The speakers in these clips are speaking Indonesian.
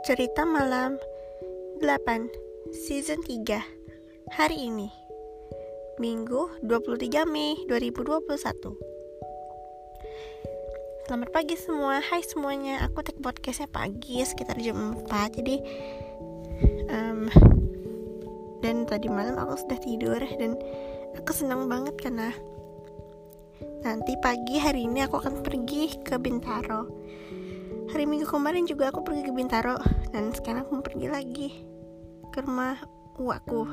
Cerita Malam 8 Season 3 Hari ini Minggu 23 Mei 2021 Selamat pagi semua. Hai semuanya. Aku take podcastnya pagi sekitar jam 4 Jadi um, Dan tadi malam aku sudah tidur Dan aku senang banget karena Nanti pagi hari ini aku akan pergi ke Bintaro hari minggu kemarin juga aku pergi ke Bintaro dan sekarang aku pergi lagi ke rumah uaku.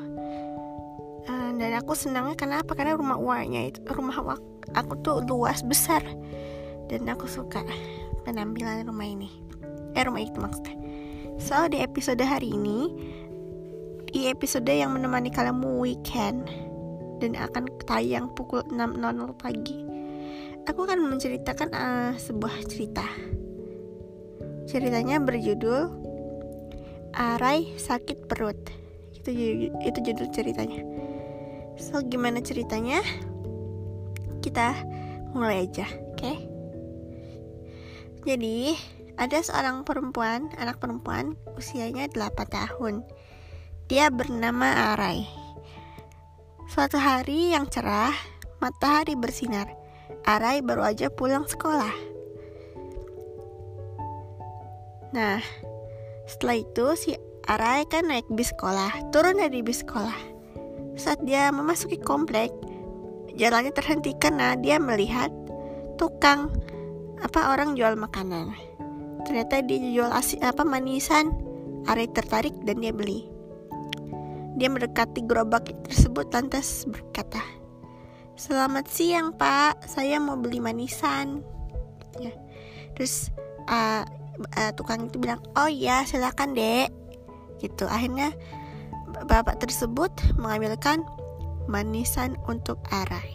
Uh, dan aku senangnya karena apa? Karena rumah uaknya itu rumah uak aku tuh luas besar. Dan aku suka penampilan rumah ini. Eh rumah itu maksudnya. So di episode hari ini di episode yang menemani kalian weekend dan akan tayang pukul 6.00 pagi aku akan menceritakan uh, sebuah cerita Ceritanya berjudul Arai sakit perut. Itu itu judul ceritanya. So gimana ceritanya? Kita mulai aja, oke? Okay? Jadi, ada seorang perempuan, anak perempuan, usianya 8 tahun. Dia bernama Arai. Suatu hari yang cerah, matahari bersinar. Arai baru aja pulang sekolah. Nah, setelah itu si Arai kan naik bis sekolah, turun dari bis sekolah. Saat dia memasuki komplek, jalannya terhenti karena dia melihat tukang apa orang jual makanan. Ternyata dia jual asin apa manisan. Arai tertarik dan dia beli. Dia mendekati gerobak tersebut lantas berkata, Selamat siang pak, saya mau beli manisan. Ya. Terus uh, uh, tukang itu bilang oh ya silakan dek. Gitu. Akhirnya bapak tersebut mengambilkan manisan untuk Arai.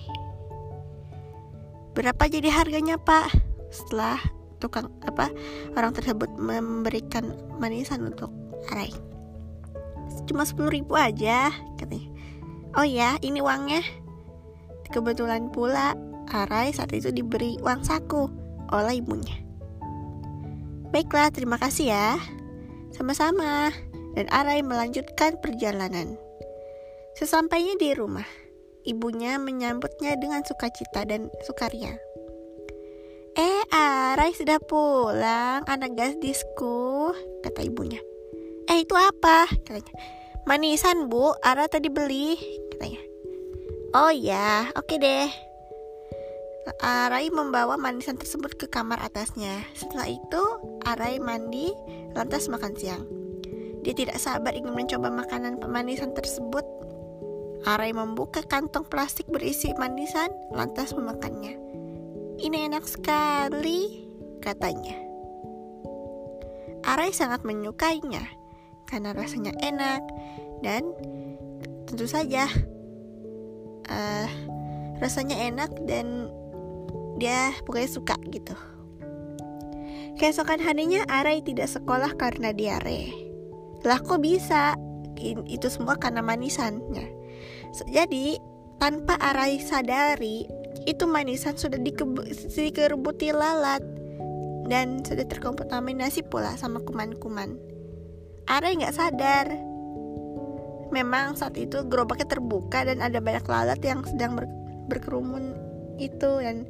Berapa jadi harganya pak? Setelah tukang apa orang tersebut memberikan manisan untuk Arai. Cuma sepuluh ribu aja katanya. Oh ya ini uangnya. Kebetulan pula Arai saat itu diberi uang saku oleh ibunya Baiklah, terima kasih ya. Sama-sama. Dan Arai melanjutkan perjalanan. Sesampainya di rumah, ibunya menyambutnya dengan sukacita dan sukaria. Eh, Arai sudah pulang, anak gadisku, kata ibunya. Eh, itu apa? Katanya. Manisan, Bu. Ara tadi beli, katanya. Oh ya, oke deh. Arai membawa manisan tersebut ke kamar atasnya. Setelah itu, Arai mandi, lantas makan siang. Dia tidak sabar ingin mencoba makanan pemanisan tersebut. Arai membuka kantong plastik berisi manisan, lantas memakannya. Ini enak sekali, katanya. Arai sangat menyukainya karena rasanya enak dan tentu saja uh, rasanya enak dan dia pokoknya suka gitu keesokan harinya Arai tidak sekolah karena diare lah kok bisa itu semua karena manisannya jadi tanpa Arai sadari itu manisan sudah dikerubuti lalat dan sudah terkontaminasi pula sama kuman-kuman. Arai nggak sadar. Memang saat itu gerobaknya terbuka dan ada banyak lalat yang sedang ber berkerumun itu dan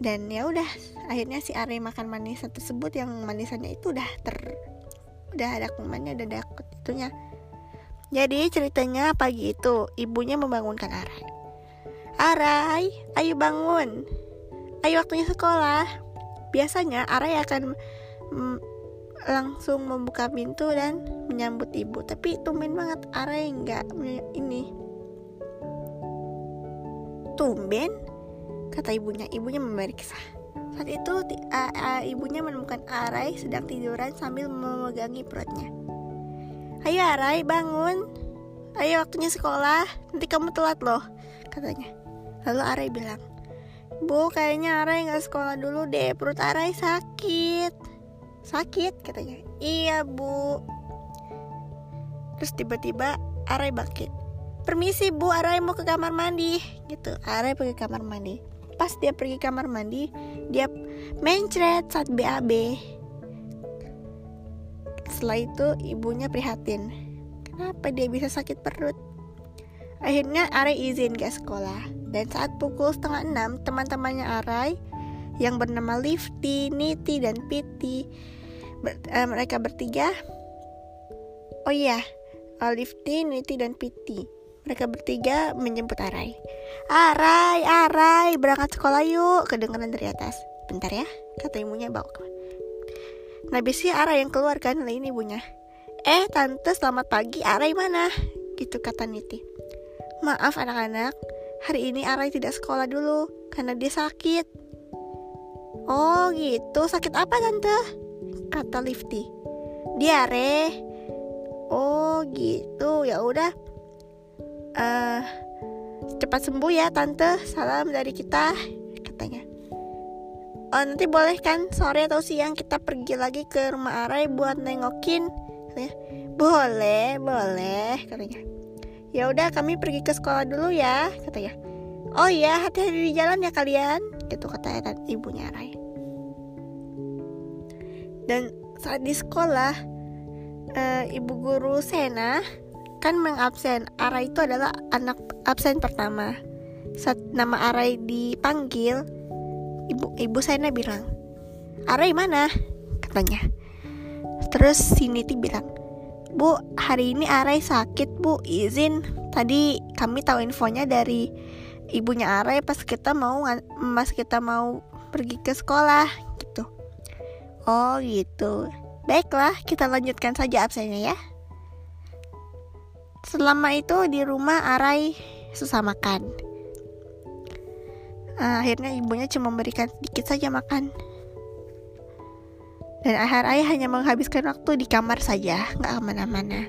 dan ya udah akhirnya si Ari makan manisan tersebut yang manisannya itu udah ter udah ada kumannya udah ada itunya. Jadi ceritanya pagi itu ibunya membangunkan Arai. Arai ayo bangun. Ayo waktunya sekolah. Biasanya Arai akan mm, langsung membuka pintu dan menyambut ibu. Tapi tumben banget Arai nggak ini. Tumben kata ibunya. Ibunya memeriksa. Saat itu uh, uh, ibunya menemukan Arai sedang tiduran sambil memegangi perutnya. Ayo Arai bangun. Ayo waktunya sekolah. Nanti kamu telat loh, katanya. Lalu Arai bilang, Bu, kayaknya Arai nggak sekolah dulu deh. Perut Arai sakit. Sakit, katanya. Iya, Bu. Terus tiba-tiba Arai bangkit. Permisi Bu, Arai mau ke kamar mandi. Gitu. Arai pergi ke kamar mandi pas dia pergi kamar mandi dia mencret saat BAB setelah itu ibunya prihatin. Kenapa dia bisa sakit perut? Akhirnya Arai izin ke sekolah. Dan saat pukul setengah enam, teman-temannya Arai yang bernama Lifty, Niti, dan Piti, ber, uh, mereka bertiga. Oh iya, Lifty, Niti, dan Piti. Mereka bertiga menjemput Arai. Arai, Arai, berangkat sekolah yuk, kedengaran dari atas. Bentar ya, kata ibunya bawa ke Nah biasanya Ara yang keluar kan Lah ini ibunya. Eh tante selamat pagi. Arai mana? Gitu kata Niti. Maaf anak-anak. Hari ini Arai tidak sekolah dulu Karena dia sakit. Oh gitu. Sakit apa tante? Kata Lifty. Diare. Oh gitu. Ya udah uh, Cepat sembuh ya tante. Salam dari kita Katanya. Oh, nanti boleh kan sore atau siang kita pergi lagi ke rumah Arai buat nengokin? Katanya boleh boleh katanya. Ya udah kami pergi ke sekolah dulu ya katanya. Oh iya hati-hati di jalan ya kalian gitu kata ibunya Arai. Dan saat di sekolah uh, ibu guru Sena kan mengabsen Arai itu adalah anak absen pertama. Saat nama Arai dipanggil ibu ibu saya bilang Arai mana? katanya. Terus si Niti bilang Bu hari ini Arai sakit bu. Izin tadi kami tahu infonya dari ibunya Arai pas kita mau pas kita mau pergi ke sekolah gitu. Oh gitu. Baiklah kita lanjutkan saja absennya ya selama itu di rumah Arai susah makan uh, akhirnya ibunya cuma memberikan sedikit saja makan dan ayah hanya menghabiskan waktu di kamar saja, nggak ke mana-mana.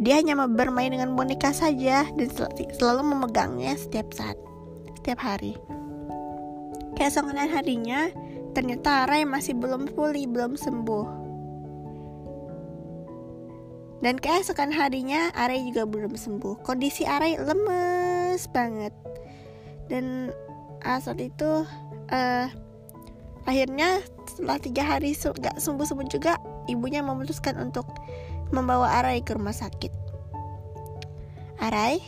Dia hanya bermain dengan boneka saja dan sel selalu memegangnya setiap saat, setiap hari. Keesokan harinya, ternyata Ray masih belum pulih, belum sembuh. Dan keesokan harinya, Arai juga belum sembuh. Kondisi Arai lemes banget. Dan saat itu uh, akhirnya setelah tiga hari gak sembuh sembuh juga ibunya memutuskan untuk membawa Arai ke rumah sakit Arai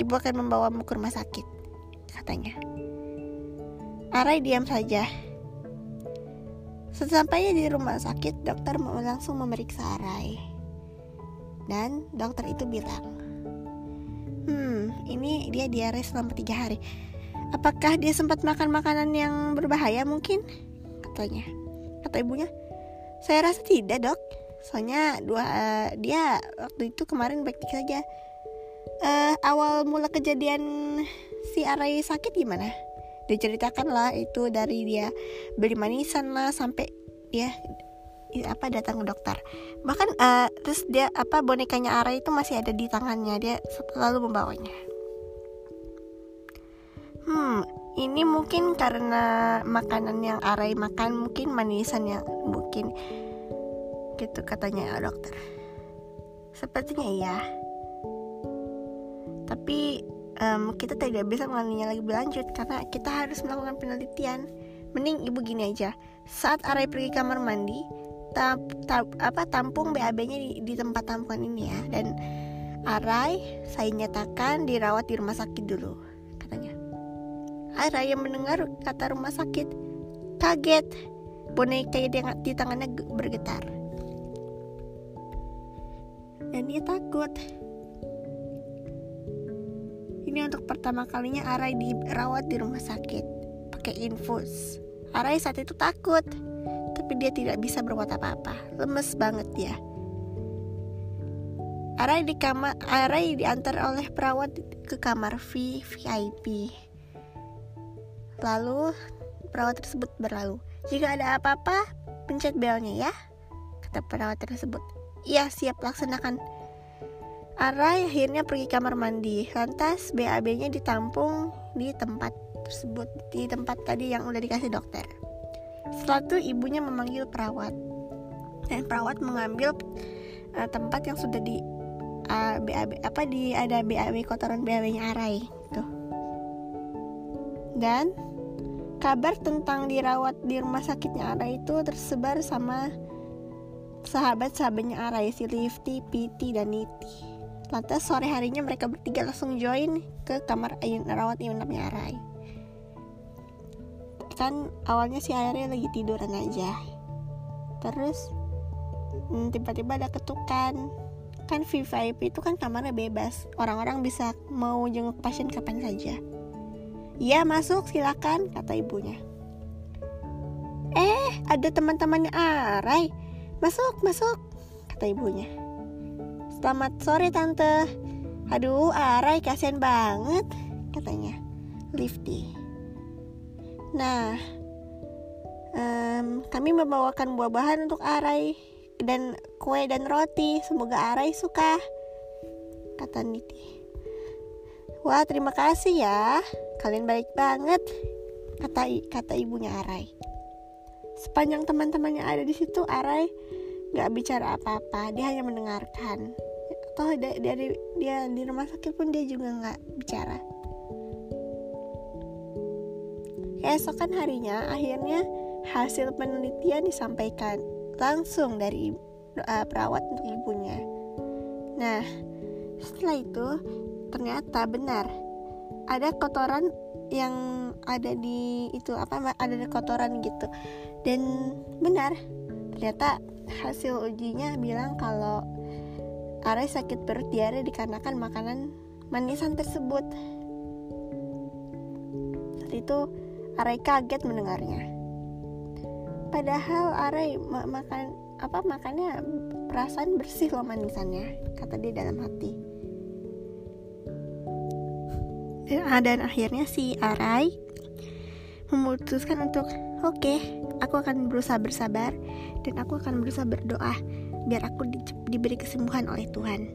ibu akan membawamu ke rumah sakit katanya Arai diam saja Sesampainya di rumah sakit, dokter langsung memeriksa Arai. Dan dokter itu bilang, Hmm, ini dia diare selama tiga hari. Apakah dia sempat makan makanan yang berbahaya mungkin? Katanya. Kata ibunya, saya rasa tidak dok. Soalnya dua uh, dia waktu itu kemarin baik-baik saja. Uh, awal mula kejadian si Arai sakit gimana? Diceritakan lah itu dari dia beli manisan lah sampai dia apa datang ke dokter bahkan uh, terus dia apa bonekanya Arai itu masih ada di tangannya dia selalu membawanya Hmm, ini mungkin karena makanan yang Arai makan mungkin manisan yang mungkin gitu katanya dokter. Sepertinya iya. Tapi um, kita tidak bisa mengalaminya lagi berlanjut karena kita harus melakukan penelitian. Mending ibu gini aja. Saat Arai pergi kamar mandi, tap, tap, apa tampung BAB-nya di, di tempat tampungan ini ya dan Arai saya nyatakan dirawat di rumah sakit dulu Raya mendengar kata rumah sakit. Kaget, boneka di tangannya bergetar. Dan dia takut. Ini untuk pertama kalinya Arai dirawat di rumah sakit pakai infus. Arai saat itu takut, tapi dia tidak bisa berbuat apa-apa. Lemes banget dia. Arai di kamar, Arai diantar oleh perawat ke kamar V VIP. Lalu perawat tersebut berlalu. Jika ada apa-apa, pencet belnya ya, kata perawat tersebut. Iya, siap laksanakan. Arai akhirnya pergi kamar mandi. Lantas BAB-nya ditampung di tempat tersebut, di tempat tadi yang udah dikasih dokter. Setelah itu ibunya memanggil perawat. Dan perawat mengambil uh, tempat yang sudah di uh, eh, BAB apa di ada BAB kotoran BAB-nya Arai tuh. Dan kabar tentang dirawat di rumah sakitnya Ara itu tersebar sama sahabat-sahabatnya Arai si Lifty, Piti, dan Niti. Lantas sore harinya mereka bertiga langsung join ke kamar ayun rawat inapnya Arai. Kan awalnya si Arai lagi tiduran aja. Terus hmm, tiba-tiba ada ketukan. Kan VIP itu kan kamarnya bebas. Orang-orang bisa mau jenguk pasien kapan saja. Iya masuk silakan kata ibunya. Eh ada teman-temannya Arai Masuk, masuk, kata ibunya. Selamat sore tante. Aduh, Arai kasihan banget, katanya. Lifty. Nah, um, kami membawakan buah-bahan untuk Arai dan kue dan roti. Semoga Arai suka, kata Niti. Wah, terima kasih ya. Kalian baik banget, kata kata ibunya Arai. Sepanjang teman-temannya ada di situ, Arai nggak bicara apa-apa dia hanya mendengarkan toh dari dia di rumah sakit pun dia juga nggak bicara keesokan harinya akhirnya hasil penelitian disampaikan langsung dari uh, perawat untuk ibunya. Nah setelah itu ternyata benar. Ada kotoran yang ada di itu apa ada di kotoran gitu. Dan benar ternyata hasil ujinya bilang kalau Arai sakit perut diare dikarenakan makanan manisan tersebut. Saat itu Arai kaget mendengarnya. Padahal Arai ma makan apa makannya perasaan bersih loh manisannya, kata dia dalam hati. Dan, ah, dan akhirnya si Arai memutuskan untuk oke, okay, aku akan berusaha bersabar dan aku akan berusaha berdoa biar aku di, diberi kesembuhan oleh Tuhan.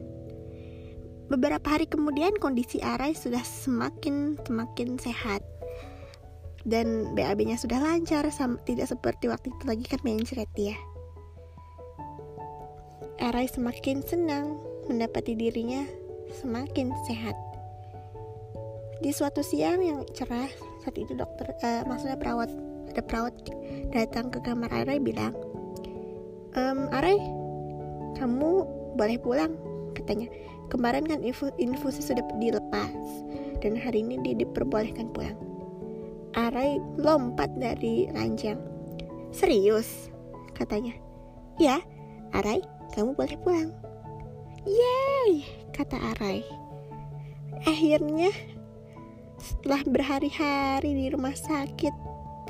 Beberapa hari kemudian kondisi Arai sudah semakin semakin sehat dan BAB-nya sudah lancar sama, tidak seperti waktu itu lagi kan mencret ya. Arai semakin senang mendapati dirinya semakin sehat. Di suatu siang yang cerah, saat itu dokter, uh, maksudnya perawat, ada perawat datang ke kamar Arai bilang, ehm, Arai, kamu boleh pulang, katanya. Kemarin kan infus infusi sudah dilepas, dan hari ini dia diperbolehkan pulang. Arai lompat dari ranjang. Serius, katanya. Ya, Arai, kamu boleh pulang. Yeay, kata Arai. Akhirnya setelah berhari-hari di rumah sakit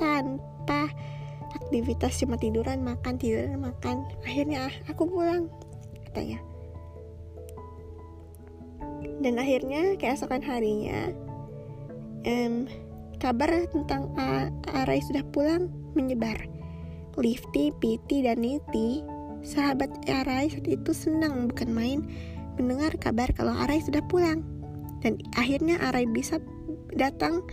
tanpa aktivitas cuma tiduran makan tiduran makan akhirnya ah, aku pulang katanya dan akhirnya keesokan harinya um, kabar tentang Arai sudah pulang menyebar Lifty, Piti, dan Niti sahabat Arai saat itu senang bukan main mendengar kabar kalau Arai sudah pulang dan akhirnya Arai bisa datang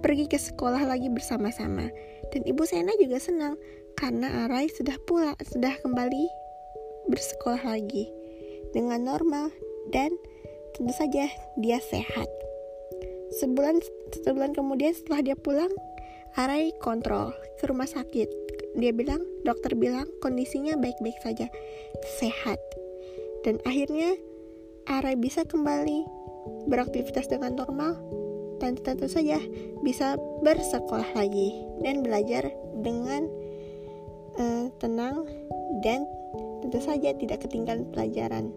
pergi ke sekolah lagi bersama-sama. Dan Ibu Sena juga senang karena Arai sudah pulang, sudah kembali bersekolah lagi dengan normal dan tentu saja dia sehat. Sebulan sebulan kemudian setelah dia pulang, Arai kontrol ke rumah sakit. Dia bilang, dokter bilang kondisinya baik-baik saja, sehat. Dan akhirnya Arai bisa kembali beraktivitas dengan normal dan tentu saja bisa bersekolah lagi dan belajar dengan uh, tenang dan tentu saja tidak ketinggalan pelajaran.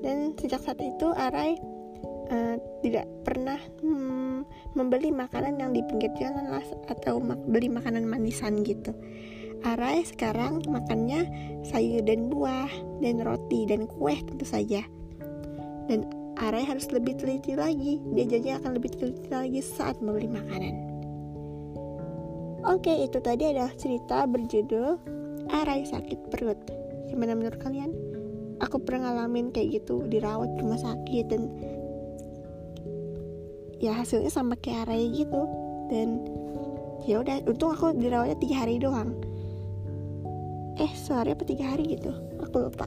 Dan sejak saat itu Arai uh, tidak pernah hmm, membeli makanan yang di pinggir jalan lah atau mak beli makanan manisan gitu. Arai sekarang makannya sayur dan buah dan roti dan kue tentu saja. Dan Arai harus lebih teliti lagi. Dia janji akan lebih teliti lagi saat membeli makanan. Oke, itu tadi adalah cerita berjudul Arai sakit perut. Gimana menurut kalian? Aku pernah ngalamin kayak gitu dirawat di rumah sakit dan ya hasilnya sama kayak Arai gitu. Dan ya udah untung aku dirawatnya tiga hari doang. Eh sehari apa tiga hari gitu? Aku lupa.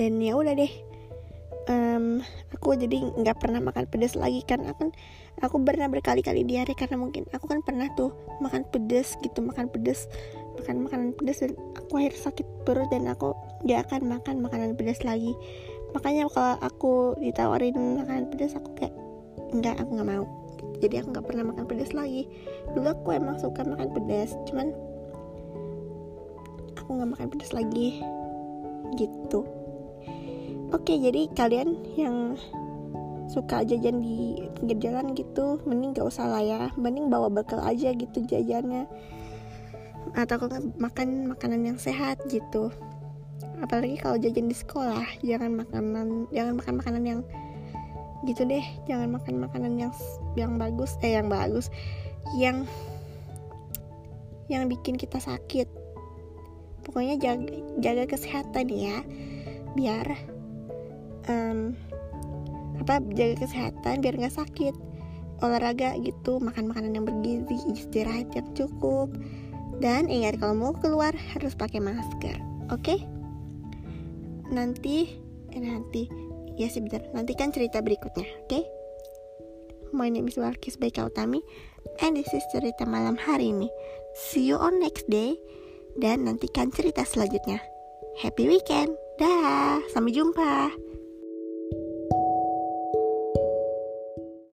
Dan ya udah deh. Um, aku jadi nggak pernah makan pedas lagi kan. Aku aku pernah berkali-kali diare karena mungkin aku kan pernah tuh makan pedas gitu makan pedas makan makanan pedas dan aku akhir sakit perut dan aku gak akan makan makanan pedas lagi makanya kalau aku ditawarin makanan pedas aku kayak enggak aku nggak mau. Jadi aku nggak pernah makan pedas lagi. Dulu aku emang suka makan pedas cuman aku nggak makan pedas lagi. Gitu. Oke jadi kalian yang suka jajan di pinggir jalan gitu mending gak usah lah ya. Mending bawa bekal aja gitu jajannya. Atau makan makanan yang sehat gitu apalagi kalau jajan di sekolah jangan makanan jangan makan makanan yang gitu deh. Jangan makan makanan yang yang bagus eh yang bagus yang yang bikin kita sakit. Pokoknya jaga jaga kesehatan ya biar um, apa jaga kesehatan biar nggak sakit. Olahraga gitu makan makanan yang bergizi istirahat yang cukup. Dan ingat kalau mau keluar harus pakai masker oke? okay? Nanti eh, nanti. Ya sih benar nantikan cerita berikutnya oke? Okay? My name is Walkis Baika Utami and this is cerita malam hari ini. See you on next day dan nantikan cerita selanjutnya. Happy weekend. Dah. Sampai jumpa